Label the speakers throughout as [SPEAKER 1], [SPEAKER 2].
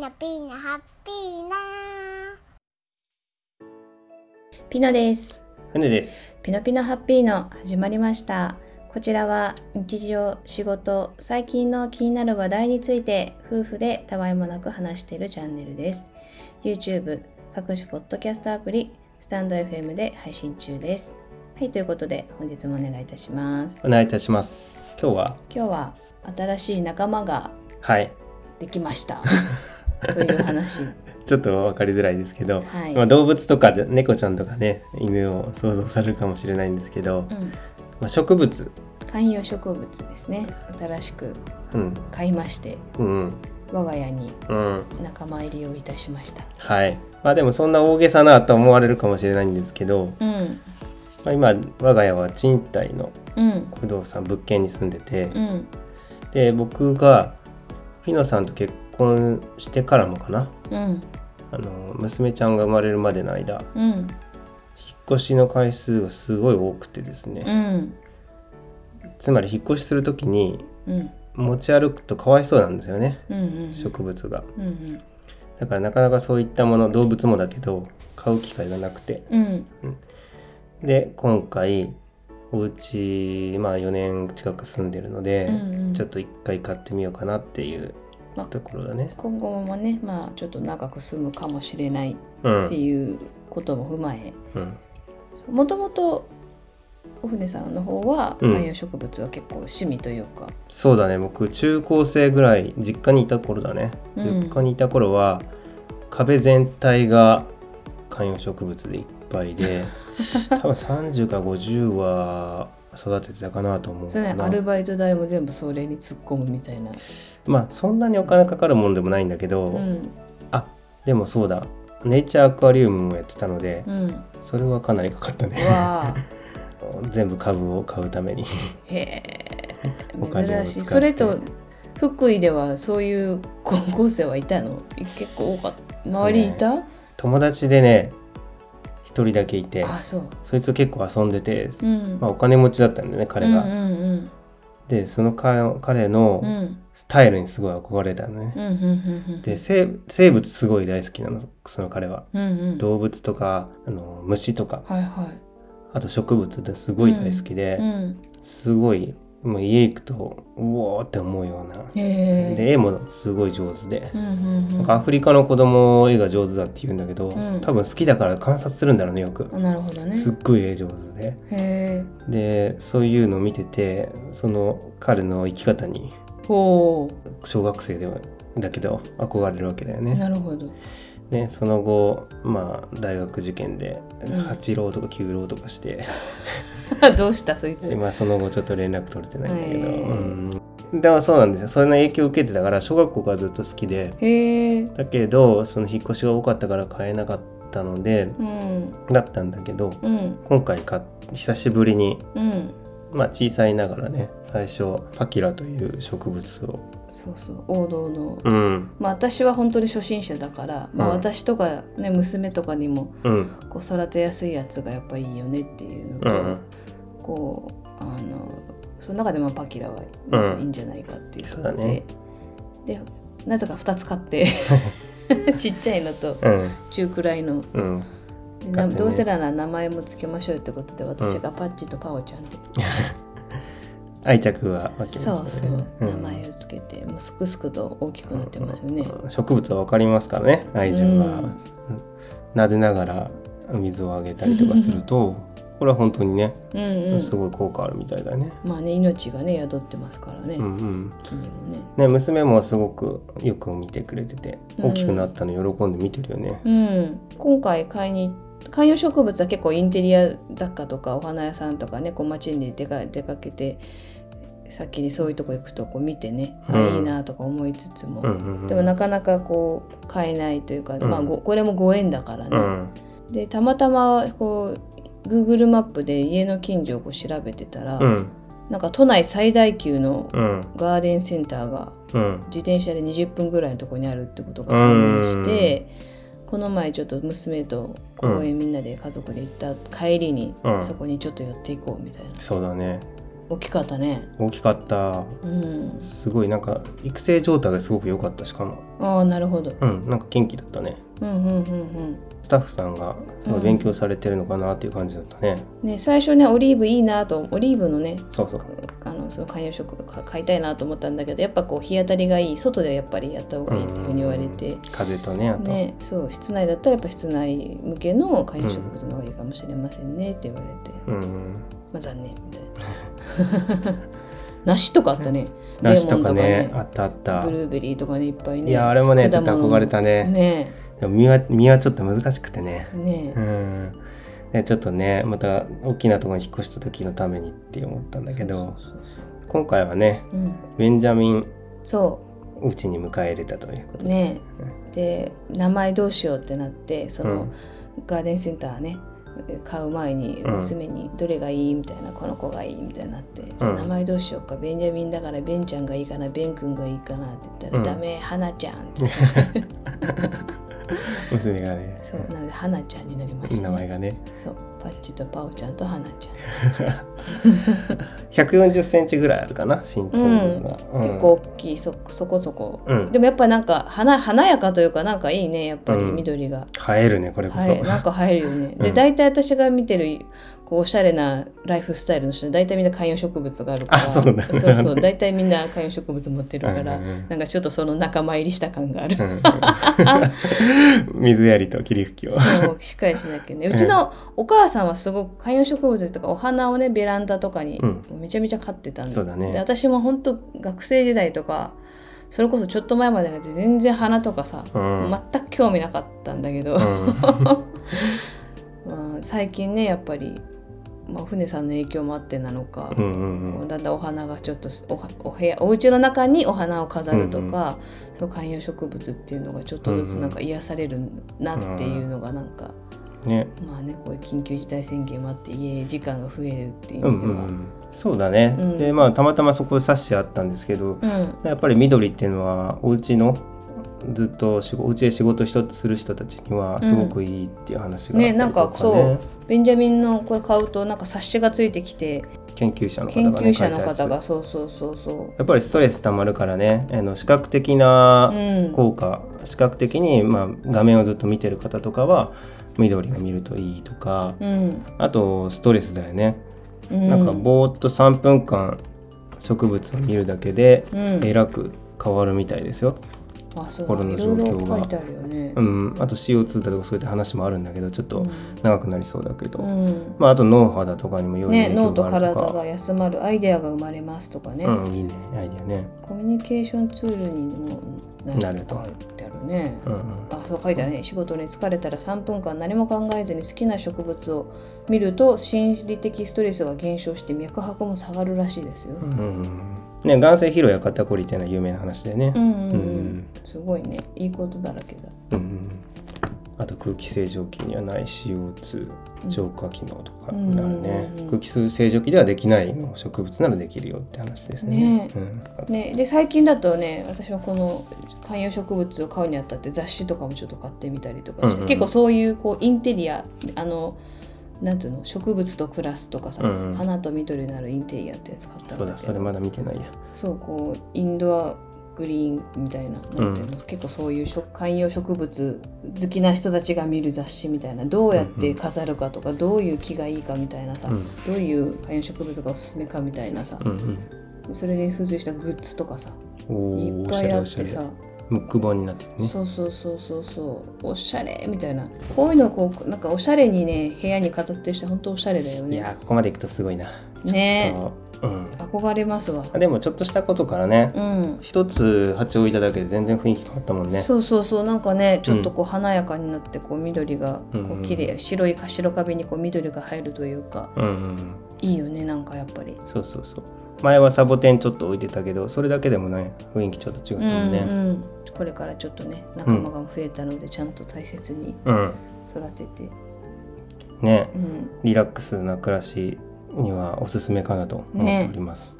[SPEAKER 1] ナピーナハッピーナ
[SPEAKER 2] ピノです。
[SPEAKER 3] 船です。
[SPEAKER 2] ピノピノハッピーの始まりました。こちらは日常、仕事、最近の気になる話題について夫婦でたわいもなく話しているチャンネルです。YouTube、各種ポッドキャストアプリ、スタンド FM で配信中です。はい、ということで本日もお願いいたします。
[SPEAKER 3] お願いいたします。今日は、
[SPEAKER 2] 今日は新しい仲間が
[SPEAKER 3] はい。
[SPEAKER 2] できました。という話。
[SPEAKER 3] ちょっと分かりづらいですけど、
[SPEAKER 2] はい。
[SPEAKER 3] まあ、動物とか猫ちゃんとかね犬を想像されるかもしれないんですけど、
[SPEAKER 2] うん、
[SPEAKER 3] まあ、植物、
[SPEAKER 2] 観葉植物ですね。新しく
[SPEAKER 3] うん。
[SPEAKER 2] 買いまして、
[SPEAKER 3] うん。
[SPEAKER 2] 我が家に
[SPEAKER 3] うん、
[SPEAKER 2] 仲間入りをいたしました。
[SPEAKER 3] はい。まあでもそんな大げさなと思われるかもしれないんですけど、
[SPEAKER 2] うん、
[SPEAKER 3] まあ、今我が家は賃貸の
[SPEAKER 2] うん、
[SPEAKER 3] 不動産物件に住んでて、
[SPEAKER 2] うん、
[SPEAKER 3] で僕がフィノさんと結婚してからもかな。
[SPEAKER 2] うん、
[SPEAKER 3] あの娘ちゃんが生まれるまでの間
[SPEAKER 2] うん、
[SPEAKER 3] 引っ越しの回数がすごい多くてですね、
[SPEAKER 2] うん、
[SPEAKER 3] つまり引っ越しする時に
[SPEAKER 2] うん、
[SPEAKER 3] 持ち歩くとかわいそうなんですよね。
[SPEAKER 2] うん、うん、
[SPEAKER 3] 植物が。
[SPEAKER 2] うん、
[SPEAKER 3] だからなかなかそういったもの動物もだけど買う機会がなくて。
[SPEAKER 2] うん、
[SPEAKER 3] で今回お家まあ4年近く住んでるので、
[SPEAKER 2] うんうん。
[SPEAKER 3] ちょっと一回買ってみようかなっていう
[SPEAKER 2] まあ
[SPEAKER 3] ところだね。
[SPEAKER 2] 今後もね、まあちょっと長く住むかもしれない
[SPEAKER 3] うん。
[SPEAKER 2] っていうことも踏まえ、
[SPEAKER 3] うん。
[SPEAKER 2] もともとお船さんの方は
[SPEAKER 3] うん。
[SPEAKER 2] 観葉植物は結構趣味というか、
[SPEAKER 3] そうだね。僕中高生ぐらい実家にいた頃だね、
[SPEAKER 2] うん。
[SPEAKER 3] 実家にいた頃は壁全体が観葉植物でいっぱいで 多分30から50は育ててたかなと思う
[SPEAKER 2] それねアルバイト代も全部それに突っ込むみたいな。
[SPEAKER 3] まあそんなにお金かかるもんでもないんだけど、
[SPEAKER 2] うん、
[SPEAKER 3] あでもそうだ。ネイチャーアクアリウムもやってたので
[SPEAKER 2] うん、
[SPEAKER 3] それはかなりかかった
[SPEAKER 2] う
[SPEAKER 3] ね。全部株を買うために。
[SPEAKER 2] へえ。珍しい。それと福井ではそういう高校生はいたの？結構多かった。周りいた、
[SPEAKER 3] 友達でね一人だけいて
[SPEAKER 2] あそ
[SPEAKER 3] いつと結構遊んでて、
[SPEAKER 2] うん、
[SPEAKER 3] まあ、お金持ちだったんだよね彼が、
[SPEAKER 2] うんうん
[SPEAKER 3] でその彼彼の
[SPEAKER 2] うん。うん
[SPEAKER 3] スタイルにすごい憧れたのね、
[SPEAKER 2] うんうんうんうん
[SPEAKER 3] で生生物すごい大好きなのその彼は。
[SPEAKER 2] うんうん。
[SPEAKER 3] 動物とかあの虫とか。
[SPEAKER 2] はいは
[SPEAKER 3] あと植物ですごい大好きで、
[SPEAKER 2] いうん。
[SPEAKER 3] すごいもう家行くとうおーって思うような。
[SPEAKER 2] へえ。
[SPEAKER 3] で絵もすごい上手で、
[SPEAKER 2] うんうんうん。
[SPEAKER 3] なんかアフリカの子供絵が上手だって言うんだけど、
[SPEAKER 2] ん。
[SPEAKER 3] 多分好きだから観察するんだろうねよく、
[SPEAKER 2] あなるほどね。
[SPEAKER 3] すっごい絵上手で。
[SPEAKER 2] へえ。
[SPEAKER 3] でそういうのを見ててその彼の生き方に
[SPEAKER 2] ほ
[SPEAKER 3] 小学生ではだけど憧れるわけだよ
[SPEAKER 2] う
[SPEAKER 3] ね。
[SPEAKER 2] なるほど
[SPEAKER 3] ねその後まあ大学受験で
[SPEAKER 2] うん。
[SPEAKER 3] 8浪とか9浪とかして、
[SPEAKER 2] どうしたそいつ？
[SPEAKER 3] 今その後ちょっと連絡取れてないんだけど、うん、でもそうなんですよ。それの影響を受けてたから小学校からずっと好きで。だけどその引っ越しが多かったから買えなかったので
[SPEAKER 2] うん。
[SPEAKER 3] だったんだけど
[SPEAKER 2] うん。
[SPEAKER 3] 今回買っ久しぶりに
[SPEAKER 2] うん。
[SPEAKER 3] まあ小さいながらね最初パキラという植物を
[SPEAKER 2] そうそう王道の。
[SPEAKER 3] うん。
[SPEAKER 2] まあ私は本当に初心者だから、まあ、
[SPEAKER 3] うん。
[SPEAKER 2] 私とか、ね娘とかにも
[SPEAKER 3] うん。
[SPEAKER 2] こう育てやすいやつがやっぱいいよねっていうのと、
[SPEAKER 3] うん
[SPEAKER 2] こうあのその中でもパキラはまずいいんじゃないかっていうところで、
[SPEAKER 3] ね
[SPEAKER 2] でなぜか2つ買って ちっちゃいのと
[SPEAKER 3] うん。
[SPEAKER 2] 中くらいの。どうせなら名前も付けましょうってことで私がパッチとパオちゃんで、
[SPEAKER 3] 愛着はわけです
[SPEAKER 2] そうそう、
[SPEAKER 3] ん。
[SPEAKER 2] 名前を付けてもうすくすくと大きくなってますよね。
[SPEAKER 3] うん。植物は分かりますからね。愛情が、
[SPEAKER 2] うん。
[SPEAKER 3] 撫でながら水をあげたりとかするとこれは本当にね、
[SPEAKER 2] うんうん。
[SPEAKER 3] すごい効果あるみたいだね。
[SPEAKER 2] まあね命がね宿ってますからね、
[SPEAKER 3] うんうん。
[SPEAKER 2] 木にもね。
[SPEAKER 3] ね娘もすごくよく見てくれてて
[SPEAKER 2] うん。
[SPEAKER 3] 大きくなったの喜んで見てるよね。
[SPEAKER 2] うん、今回買いに観葉植物は結構インテリア雑貨とかお花屋さんとかねこう街に出か出かけて先にそういうとこ行くとこう見てね、あ
[SPEAKER 3] うん。
[SPEAKER 2] いいなとか思いつつも、
[SPEAKER 3] うんうんうん。
[SPEAKER 2] でもなかなかこう買えないというか、
[SPEAKER 3] ん。
[SPEAKER 2] まあごこれもご縁だからね。
[SPEAKER 3] うん。
[SPEAKER 2] でたまたまこう Google マップで家の近所をこう調べてたら、
[SPEAKER 3] うん。
[SPEAKER 2] なんか都内最大級の
[SPEAKER 3] うん。
[SPEAKER 2] ガーデンセンターが
[SPEAKER 3] うん。
[SPEAKER 2] 自転車で20分ぐらいのところにあるってことが判明してこの前ちょっと娘と公園みんなで家族で行った帰りに、
[SPEAKER 3] うん。
[SPEAKER 2] そこにちょっと寄っていこうみたいな。
[SPEAKER 3] そうだね。
[SPEAKER 2] 大きかったね。
[SPEAKER 3] 大きかった。
[SPEAKER 2] うん。
[SPEAKER 3] すごいなんか育成状態がすごく良かったしかも。
[SPEAKER 2] ああなるほど。
[SPEAKER 3] うんなんか元気だったね。
[SPEAKER 2] うんうんうん
[SPEAKER 3] スタッフさんがすごい勉強されてるのかなっていう感じだったね、
[SPEAKER 2] うんね最初ねオリーブいいなとオリーブのね
[SPEAKER 3] そうそう
[SPEAKER 2] その観葉植物か買いたいなと思ったんだけどやっぱこう日当たりがいい。外でやっぱりやった方がいいっていうふうに言われて、
[SPEAKER 3] 風とねあと、
[SPEAKER 2] ね、そう。室内だったらやっぱ室内向けの観葉植物の方がいいかもしれませんねって言われて、
[SPEAKER 3] うん。
[SPEAKER 2] まあ残念みたいな。梨とかあったね。
[SPEAKER 3] 梨とかね
[SPEAKER 2] レモンとか
[SPEAKER 3] あったあった。
[SPEAKER 2] ブルーベリーとかねいっぱいね。
[SPEAKER 3] いやあれもねちょっと憧れたね。
[SPEAKER 2] ね。
[SPEAKER 3] でも実は実はちょっと難しくてね。
[SPEAKER 2] ね。
[SPEAKER 3] うんでちょっとねまた大きなところに引っ越した時のためにって思ったんだけど今回はね
[SPEAKER 2] うん、
[SPEAKER 3] ベンジャミン
[SPEAKER 2] そう。
[SPEAKER 3] ちに迎え入れたということで、
[SPEAKER 2] ね。で名前どうしようってなってその、
[SPEAKER 3] うん。
[SPEAKER 2] ガーデンセンターね買う前に
[SPEAKER 3] うん。
[SPEAKER 2] 娘にどれがいい？みたいな、この子がいいみたいになって、じゃあ
[SPEAKER 3] うん
[SPEAKER 2] 名前どうしようか。ベンジャミンだからベンちゃんがいいかなベン君がいいかなって言ったら、
[SPEAKER 3] うん
[SPEAKER 2] ダメ花ちゃんって
[SPEAKER 3] 娘がね。
[SPEAKER 2] そうなので花ちゃんになりましたね。
[SPEAKER 3] 名前がね。
[SPEAKER 2] そうパッチとパオちゃんと花ち
[SPEAKER 3] 140 センチぐらいあるかな身長が、
[SPEAKER 2] ゃん、うん。
[SPEAKER 3] うん。
[SPEAKER 2] 結構大きいそそこそこ、
[SPEAKER 3] うん。
[SPEAKER 2] でもやっぱなんか華華やかというかなんかいいねやっぱり
[SPEAKER 3] うん。
[SPEAKER 2] 緑が、
[SPEAKER 3] 映えるねこれこそ、
[SPEAKER 2] はい、なんか入るよね。で、
[SPEAKER 3] うん。
[SPEAKER 2] 大体私が見てるこうおしゃれなライフスタイルの人大体みんな観葉植物があるから
[SPEAKER 3] あそうだ。
[SPEAKER 2] そう大体みんな観葉植物持ってるから、なんかちょっとその仲間入りした感がある。
[SPEAKER 3] うん 水やりと霧吹きを。
[SPEAKER 2] そうしっかりしなきゃね。うちのお母さんはすごく観葉植物とかお花をねベランダとかに
[SPEAKER 3] うん。
[SPEAKER 2] めちゃめちゃ飼ってたんで,、
[SPEAKER 3] そうだね。
[SPEAKER 2] で私も本当学生時代とかそれこそちょっと前までなんて全然花とかさ、
[SPEAKER 3] うん。
[SPEAKER 2] 全く興味なかったんだけど、
[SPEAKER 3] うん。
[SPEAKER 2] まあ、最近ねやっぱり、まあ、船さんの影響もあってなのか、
[SPEAKER 3] うんうんうん
[SPEAKER 2] だんだんお花がちょっとおはお部屋お家の中にお花を飾るとか、そう観葉植物っていうのがちょっとずつなんか癒されるなっていうのがなんか、
[SPEAKER 3] ね
[SPEAKER 2] まあねこういう緊急事態宣言もあって家時間が増えるっていう
[SPEAKER 3] う
[SPEAKER 2] 意味では。
[SPEAKER 3] んうんうんそうだね、
[SPEAKER 2] うん
[SPEAKER 3] でまあたまたまそこ冊子あったんですけど
[SPEAKER 2] うん
[SPEAKER 3] やっぱり緑っていうのはお家のずっとお家で仕事一つする人たちにはすごくいいっていう話があったり
[SPEAKER 2] ねなんか
[SPEAKER 3] と
[SPEAKER 2] そうベンジャミンのこれ買うとなんか冊子がついてきて
[SPEAKER 3] 研究者の方
[SPEAKER 2] 研
[SPEAKER 3] が、ね、
[SPEAKER 2] 究者の方がそうそうそうそ
[SPEAKER 3] やっぱりストレスたまるからね。あの視覚的
[SPEAKER 2] う。
[SPEAKER 3] な
[SPEAKER 2] うん。
[SPEAKER 3] 効果、視覚的に、まあ、画面をずっと見てる方とかは緑を見るといいとか。
[SPEAKER 2] うん。
[SPEAKER 3] あとストレスだよね、
[SPEAKER 2] うん、
[SPEAKER 3] なんかぼーっと3分間植物を見るだけで
[SPEAKER 2] うん。
[SPEAKER 3] えらく変わるみたいですよ、
[SPEAKER 2] あそう
[SPEAKER 3] 心の状況が。
[SPEAKER 2] あね。
[SPEAKER 3] うん、あと CO2 だとかそういった話もあるんだけどちょっと長くなりそうだけど、
[SPEAKER 2] うん。
[SPEAKER 3] まあ、あと脳肌とかにも良い
[SPEAKER 2] ね、
[SPEAKER 3] 影
[SPEAKER 2] 脳と
[SPEAKER 3] 響があるとか、
[SPEAKER 2] 体が休まるアイデアが生まれますとかね、
[SPEAKER 3] うん、いいねアイデアね、
[SPEAKER 2] コミュニケーションツールにもな
[SPEAKER 3] なると
[SPEAKER 2] 書いてあるね。
[SPEAKER 3] うんうん、
[SPEAKER 2] あそう書いてあるね。仕事に疲れたら3分間何も考えずに好きな植物を見ると心理的ストレスが減少して脈拍も下がるらしいですよ。
[SPEAKER 3] うんうんね、眼性疲労や肩こりっていうのは有名な話でね。
[SPEAKER 2] すごいね。いいことだらけだ。
[SPEAKER 3] うんうん。あと空気清浄機にはない CO2 浄化機能とか
[SPEAKER 2] うん
[SPEAKER 3] なるね、空気清浄機ではできない植物ならできるよって話ですね。
[SPEAKER 2] ね。
[SPEAKER 3] うん。
[SPEAKER 2] ね、で最近だとね私はこの観葉植物を買うにあたって雑誌とかもちょっと買ってみたりとかして、
[SPEAKER 3] うんうんうん。
[SPEAKER 2] 結構そういうこうインテリアあのなんていうの植物と暮らすとかさ、
[SPEAKER 3] うんうん。
[SPEAKER 2] 花と緑になるインテリアってやつ買ったん
[SPEAKER 3] そう
[SPEAKER 2] だけど。
[SPEAKER 3] だそれまだ見てないや。
[SPEAKER 2] そうこうインドアグリーンみたいななんていうの、結構そういう植観葉植物好きな人たちが見る雑誌みたいな。どうやって飾るかとか、どういう木がいいかみたいなさ、
[SPEAKER 3] うん。
[SPEAKER 2] どういう観葉植物がおすすめかみたいなさ、
[SPEAKER 3] うん
[SPEAKER 2] それに付随したグッズとかさ
[SPEAKER 3] うんお
[SPEAKER 2] い
[SPEAKER 3] ーおしゃ
[SPEAKER 2] っぱい
[SPEAKER 3] れおしゃれ
[SPEAKER 2] あってさ、
[SPEAKER 3] ムック本になってるね。
[SPEAKER 2] そうそうそうそうそう。おしゃれみたいな。こういうのこうなんかおしゃれにね部屋に飾ってる人本当おしゃれだよ
[SPEAKER 3] い
[SPEAKER 2] ね
[SPEAKER 3] やーここまでいくとすごいな。
[SPEAKER 2] ね。
[SPEAKER 3] うん。
[SPEAKER 2] 憧れますわ。
[SPEAKER 3] あでもちょっとしたことからね
[SPEAKER 2] うん。
[SPEAKER 3] 一つ鉢置いただけで全然雰囲気変わったもんね。
[SPEAKER 2] そうそうそう。なんかねちょっとこう華やかになってこう緑がこ
[SPEAKER 3] うんうん
[SPEAKER 2] う綺麗。白い白壁にこう緑が入るというか。
[SPEAKER 3] うんうんうん。
[SPEAKER 2] いいよねなんかやっぱり。
[SPEAKER 3] そうそうそう前はサボテンちょっと置いてたけどそれだけでもね雰囲気ちょっと違ったもんね。
[SPEAKER 2] うんうん。これからちょっとね仲間が増えたのでちゃんと大切に
[SPEAKER 3] うん、
[SPEAKER 2] 育てて。
[SPEAKER 3] ね。
[SPEAKER 2] うん。
[SPEAKER 3] リラックスな暮らしにはおすすめかなと思っております、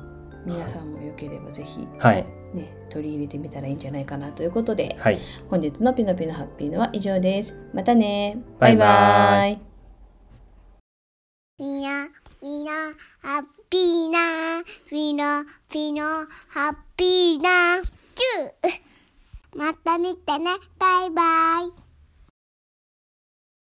[SPEAKER 2] 皆さんもよければぜひ
[SPEAKER 3] はい。
[SPEAKER 2] ね取り入れてみたらいいんじゃないかなということで
[SPEAKER 3] はい。
[SPEAKER 2] 本日のピノピノハッピーのは以上です。またね。
[SPEAKER 3] バイバイ。
[SPEAKER 2] イ
[SPEAKER 1] いやみんな、ハッピーな、みんな、みんな、ハッピーな、チューまた見てね、バイバイ。